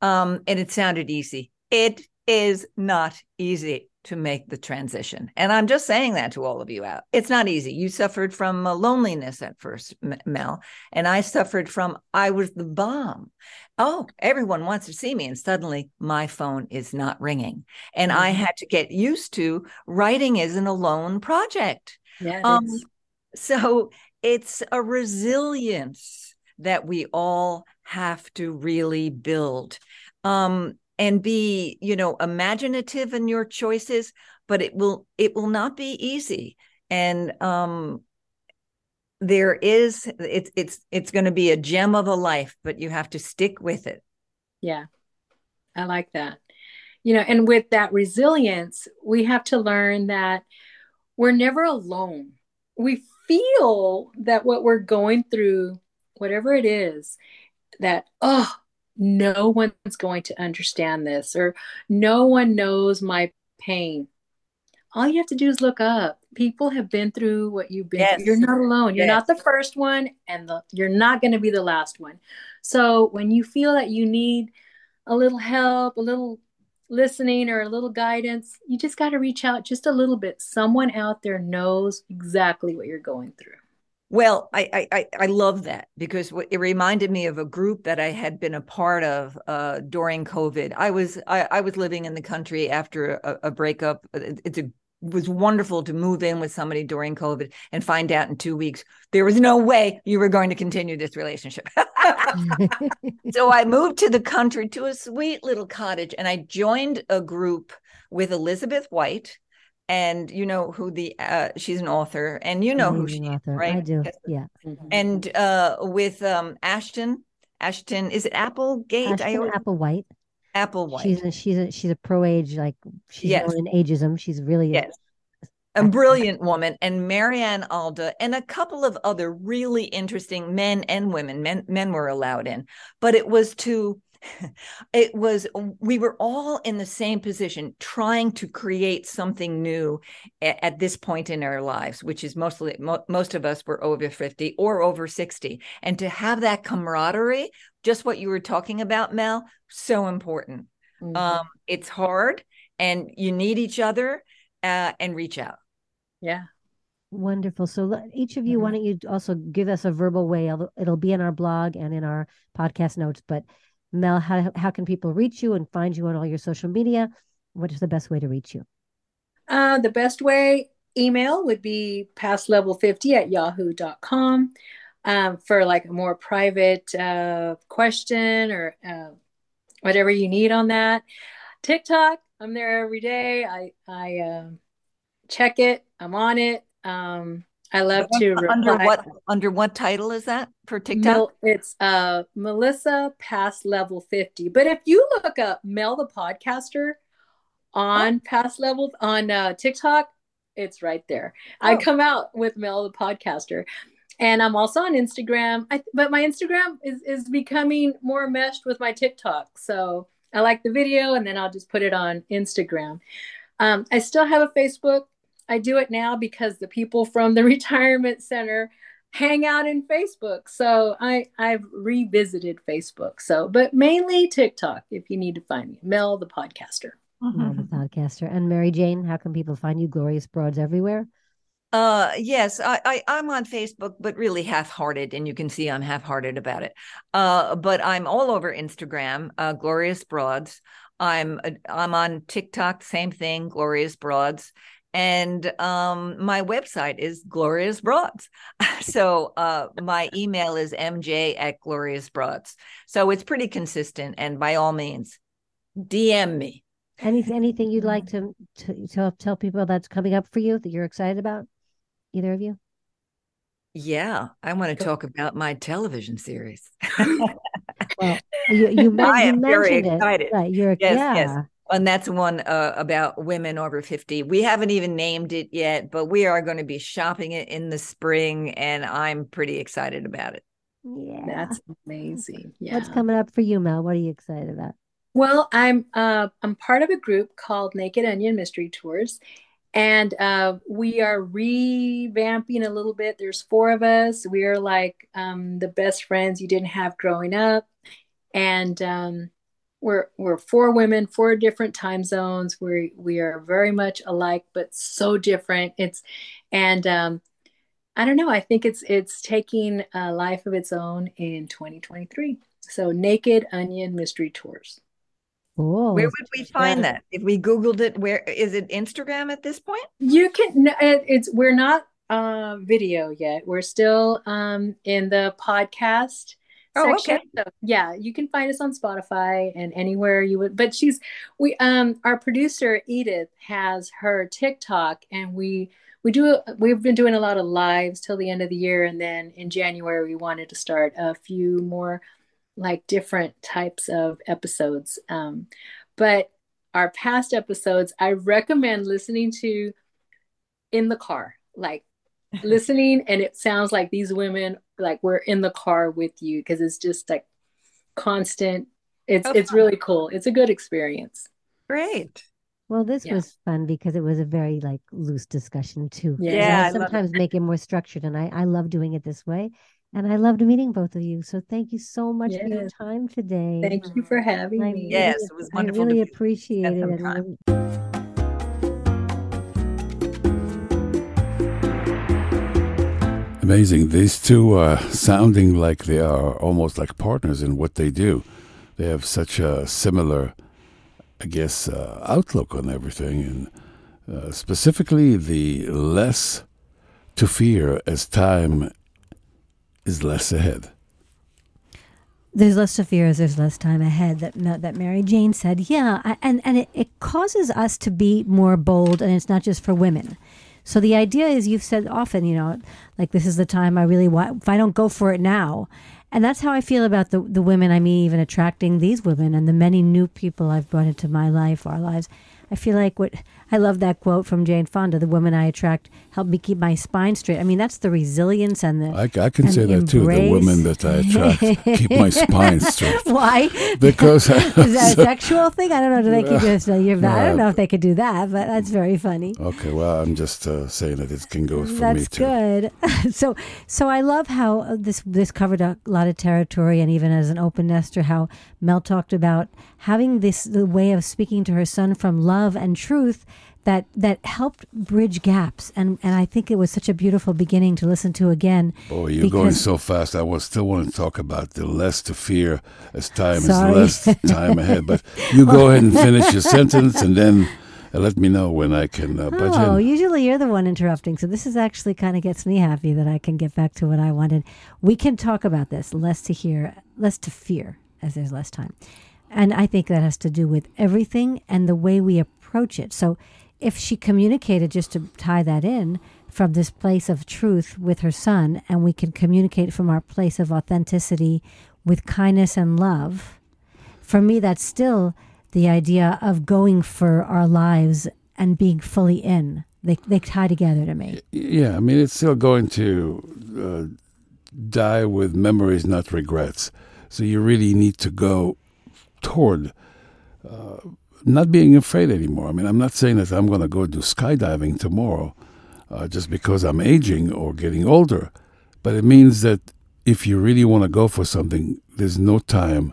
Um, and it sounded easy. It is not easy to make the transition. And I'm just saying that to all of you out. It's not easy. You suffered from uh, loneliness at first, Mel, and I suffered from I was the bomb. Oh, everyone wants to see me and suddenly my phone is not ringing. And mm-hmm. I had to get used to writing is an alone project. Yeah. Um, so it's a resilience that we all have to really build. Um, and be you know imaginative in your choices but it will it will not be easy. And um there is it's it's it's going to be a gem of a life but you have to stick with it. Yeah. I like that. You know and with that resilience we have to learn that we're never alone. We feel that what we're going through whatever it is that oh no one's going to understand this or no one knows my pain all you have to do is look up people have been through what you've been yes. through. you're not alone you're yes. not the first one and the, you're not going to be the last one so when you feel that you need a little help a little listening or a little guidance, you just got to reach out just a little bit. Someone out there knows exactly what you're going through. Well, I, I I love that because it reminded me of a group that I had been a part of uh, during COVID. I was I, I, was living in the country after a, a breakup. It's a was wonderful to move in with somebody during COVID and find out in two weeks there was no way you were going to continue this relationship. so I moved to the country to a sweet little cottage and I joined a group with Elizabeth White. And you know who the uh, she's an author, and you know who she is, right? I do, yeah. And uh, with um, Ashton, Ashton, is it Applegate? Ashton I always... Applewhite. Applewhite. She's a, she's a, she's a pro age, like she's yes. in ageism. She's really yes. A, a brilliant woman, and Marianne Alda, and a couple of other really interesting men and women. Men men were allowed in, but it was to it was we were all in the same position trying to create something new at, at this point in our lives which is mostly mo- most of us were over 50 or over 60 and to have that camaraderie just what you were talking about, Mel, so important. Mm-hmm. Um, it's hard and you need each other uh, and reach out. Yeah. Wonderful. So each of you, mm-hmm. why don't you also give us a verbal way? It'll be in our blog and in our podcast notes. But Mel, how, how can people reach you and find you on all your social media? What is the best way to reach you? Uh, the best way, email would be pastlevel50 at yahoo.com um, for like a more private uh, question or uh, whatever you need on that. TikTok, I'm there every day. I I uh, check it. I'm on it. Um, I love to under what under what title is that for TikTok? it's uh Melissa past level 50. But if you look up Mel the podcaster on oh. past level on uh, TikTok, it's right there. Oh. I come out with Mel the podcaster and I'm also on Instagram. I, but my Instagram is is becoming more meshed with my TikTok. So I like the video, and then I'll just put it on Instagram. Um, I still have a Facebook. I do it now because the people from the retirement center hang out in Facebook. So I I've revisited Facebook. So, but mainly TikTok. If you need to find me, Mel the podcaster. Mel the podcaster, and Mary Jane. How can people find you? Glorious Broads everywhere. Uh, yes, I, I I'm on Facebook, but really half-hearted, and you can see I'm half-hearted about it. Uh, but I'm all over Instagram, uh, Glorious Broads. I'm uh, I'm on TikTok, same thing, Glorious Broads, and um, my website is Glorious Broads. so uh, my email is mj at Glorious Broads. So it's pretty consistent, and by all means, DM me. Anything anything you'd like to, to tell tell people that's coming up for you that you're excited about? either of you? Yeah, I want to talk about my television series. well, you, you, I am very excited. It. Right, you're, yes, yeah. yes. And that's one uh, about women over 50. We haven't even named it yet, but we are going to be shopping it in the spring, and I'm pretty excited about it. Yeah. That's amazing. Yeah. What's coming up for you, Mel? What are you excited about? Well, I'm uh, I'm part of a group called Naked Onion Mystery Tours, and uh, we are revamping a little bit. There's four of us. We are like um, the best friends you didn't have growing up, and um, we're we're four women, four different time zones. We we are very much alike, but so different. It's and um, I don't know. I think it's it's taking a life of its own in 2023. So, Naked Onion Mystery Tours. Cool. Where would we find that? If we Googled it, where is it Instagram at this point? You can, it's, we're not uh, video yet. We're still um, in the podcast. Oh, section. okay. So, yeah, you can find us on Spotify and anywhere you would. But she's we um our producer Edith has her TikTok, and we we do we've been doing a lot of lives till the end of the year, and then in January we wanted to start a few more like different types of episodes. Um, but our past episodes, I recommend listening to in the car, like listening, and it sounds like these women like we're in the car with you because it's just like constant. It's oh, it's really cool. It's a good experience. Great. Well, this yeah. was fun because it was a very like loose discussion too. Yeah, yeah sometimes make it more structured, and I I love doing it this way. And I loved meeting both of you. So thank you so much yes. for your time today. Thank you for having I me. Yes, it was wonderful. I really appreciate it. Amazing. These two are sounding like they are almost like partners in what they do. They have such a similar, I guess, uh, outlook on everything, and uh, specifically the less to fear as time is less ahead. There's less to fear as there's less time ahead. That that Mary Jane said, yeah, and and it, it causes us to be more bold, and it's not just for women. So the idea is, you've said often, you know, like this is the time I really want. If I don't go for it now, and that's how I feel about the the women. I mean, even attracting these women and the many new people I've brought into my life, our lives. I feel like what I love that quote from Jane Fonda: "The women I attract help me keep my spine straight." I mean, that's the resilience and the. I, I can say that too. The women that I attract keep my spine straight. Why? Because is that a sexual thing? I don't know. Do they keep you? Your, I don't know if they could do that, but that's very funny. Okay, well, I'm just uh, saying that it can go for that's me too. That's good. so, so I love how uh, this this covered a lot of territory, and even as an open nester, how Mel talked about having this the way of speaking to her son from love and truth that that helped bridge gaps and and I think it was such a beautiful beginning to listen to again. Oh, you're going so fast. I was still want to talk about the less to fear as time Sorry. is less time ahead. But you go ahead and finish your sentence and then uh, let me know when I can uh, oh, in. usually you're the one interrupting. So this is actually kind of gets me happy that I can get back to what I wanted. We can talk about this less to hear, less to fear as there's less time. And I think that has to do with everything and the way we approach it. So if she communicated, just to tie that in, from this place of truth with her son, and we can communicate from our place of authenticity with kindness and love, for me, that's still the idea of going for our lives and being fully in. They, they tie together to me. Yeah, I mean, it's still going to uh, die with memories, not regrets. So you really need to go toward uh, not being afraid anymore. I mean, I'm not saying that I'm going to go do skydiving tomorrow uh, just because I'm aging or getting older, but it means that if you really want to go for something, there's no time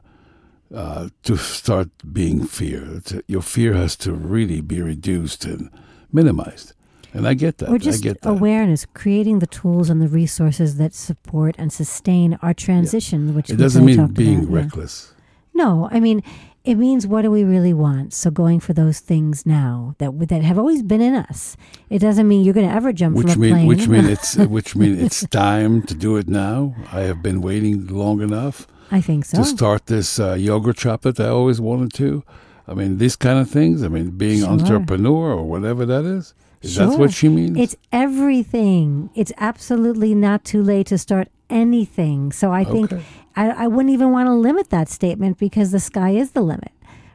uh, to start being fear. Your fear has to really be reduced and minimized. And I get that. Or just awareness, creating the tools and the resources that support and sustain our transition, yeah. which it doesn't mean being about, reckless. Yeah. No, I mean it means what do we really want? So going for those things now that that have always been in us. It doesn't mean you're going to ever jump which from mean, a plane. Which mean it's which mean it's time to do it now. I have been waiting long enough. I think so. To start this uh, yoga chocolate I always wanted to. I mean, these kind of things. I mean, being sure. entrepreneur or whatever that is. Is sure. that what she means? It's everything. It's absolutely not too late to start anything. So I think okay. I, I wouldn't even want to limit that statement because the sky is the limit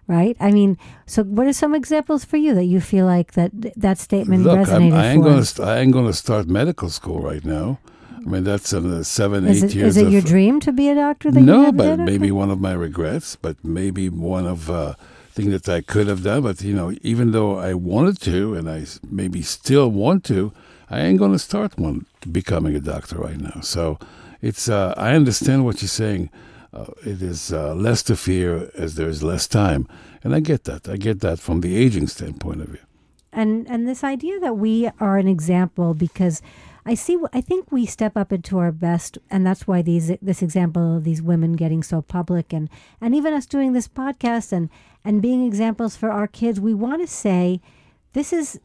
right? I mean, so what are some examples for you that you feel like that that statement Look, resonated I'm, I ain't? Gonna st- I ain't going to start medical school right now. I mean, that's uh, seven, is eight it, years. Is it your dream to be a doctor? no, but maybe one of my regrets. But maybe one of uh, thing that I could have done. But you know, even though I wanted to, and I maybe still want to, I ain't going to start one becoming a doctor right now. So it's. Uh, I understand what you're saying uh, it is uh, less to fear as there is less time. And I get that. I get that from the aging standpoint of view. And and this idea that we are an example because I see. I think we step up into our best, and that's why these this example of these women getting so public, and and even us doing this podcast and and being examples for our kids. We want to say, this is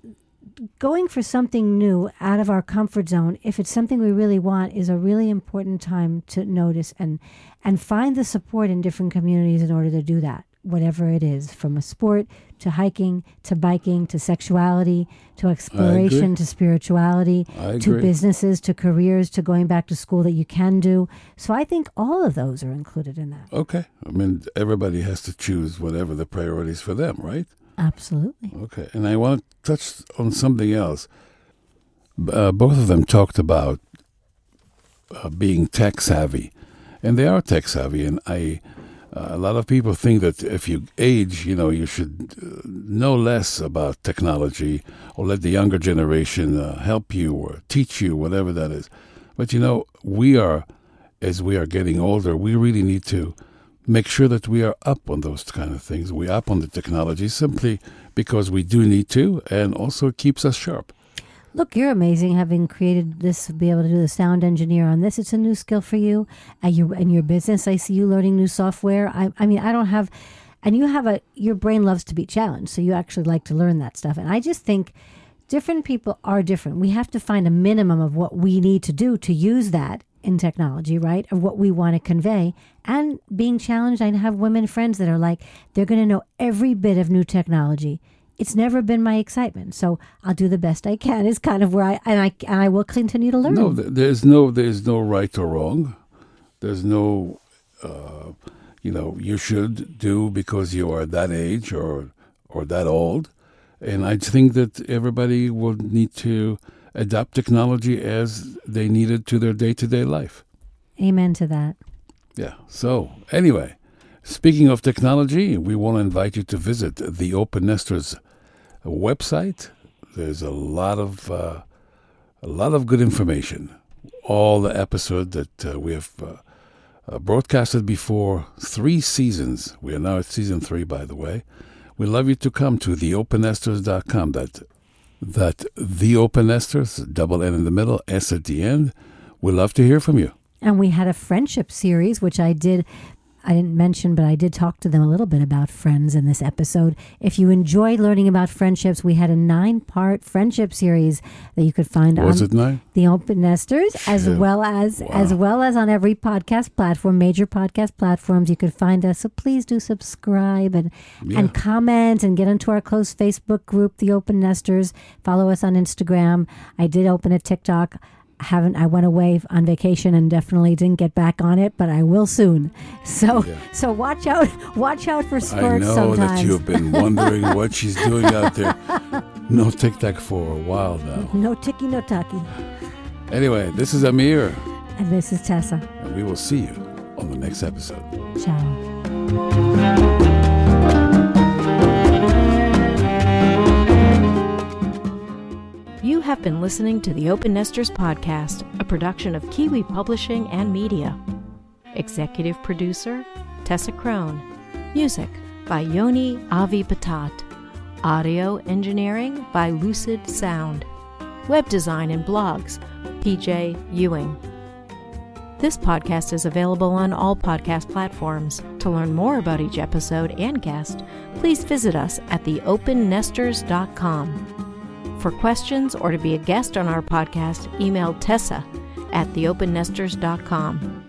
going for something new out of our comfort zone if it's something we really want is a really important time to notice and and find the support in different communities in order to do that whatever it is from a sport to hiking to biking to sexuality to exploration to spirituality to businesses to careers to going back to school that you can do. So i think all of those are included in that. Okay. I mean everybody has to choose whatever the priorities for them right Absolutely. Okay, and I want to touch on something else. Uh, both of them talked about uh, being tech savvy, and they are tech savvy. And I, uh, a lot of people think that if you age, you know, you should uh, know less about technology or let the younger generation uh, help you or teach you, whatever that is. But you know, we are, as we are getting older, we really need to make sure that we are up on those kind of things. We up on the technology simply because we do need to, and also keeps us sharp. Look, you're amazing having created this, be able to do the sound engineer on this. It's a new skill for you. And your, in your business, I see you learning new software. I, I mean, I don't have, and you have a, your brain loves to be challenged. So you actually like to learn that stuff. And I just think different people are different. We have to find a minimum of what we need to do to use that in technology, right? Of what we want to convey. And being challenged, I have women friends that are like, they're going to know every bit of new technology. It's never been my excitement, so I'll do the best I can. Is kind of where I and I and I will continue to learn. No, there's no there's no right or wrong. There's no, uh, you know, you should do because you are that age or or that old, and I think that everybody will need to adapt technology as they needed to their day to day life. Amen to that. Yeah. So, anyway, speaking of technology, we want to invite you to visit the Open Nesters website. There's a lot of uh, a lot of good information. All the episodes that uh, we have uh, uh, broadcasted before, three seasons. We are now at season three, by the way. We love you to come to theopennesters.com. That that the open nesters, double N in the middle, S at the end. We love to hear from you. And we had a friendship series, which I did I didn't mention, but I did talk to them a little bit about friends in this episode. If you enjoyed learning about friendships, we had a nine part friendship series that you could find Was on the Open Nesters, as Phew. well as Wow. as well as on every podcast platform, major podcast platforms. You could find us. So please do subscribe and Yeah. and comment and get into our close Facebook group, the Open Nesters. Follow us on Instagram. I did open a TikTok. Haven't I went away on vacation and definitely didn't get back on it, but I will soon. So Yeah. so watch out watch out for I know sometimes. that you've been wondering what she's doing out there. No tic tac for a while now. no ticky no tacky. Anyway, this is Amir, And this is Tessa. and we will see you on the next episode. Ciao. You have been listening to the Open Nesters Podcast, a production of Kiwi Publishing and Media. Executive producer, Tessa Crone. Music by Yoni Avi Patat. Audio engineering by Lucid Sound. Web design and blogs, PJ Ewing. This podcast is available on all podcast platforms. To learn more about each episode and guest, please visit us at theopennesters.com. For questions or to be a guest on our podcast, email Tessa at theopennesters.com.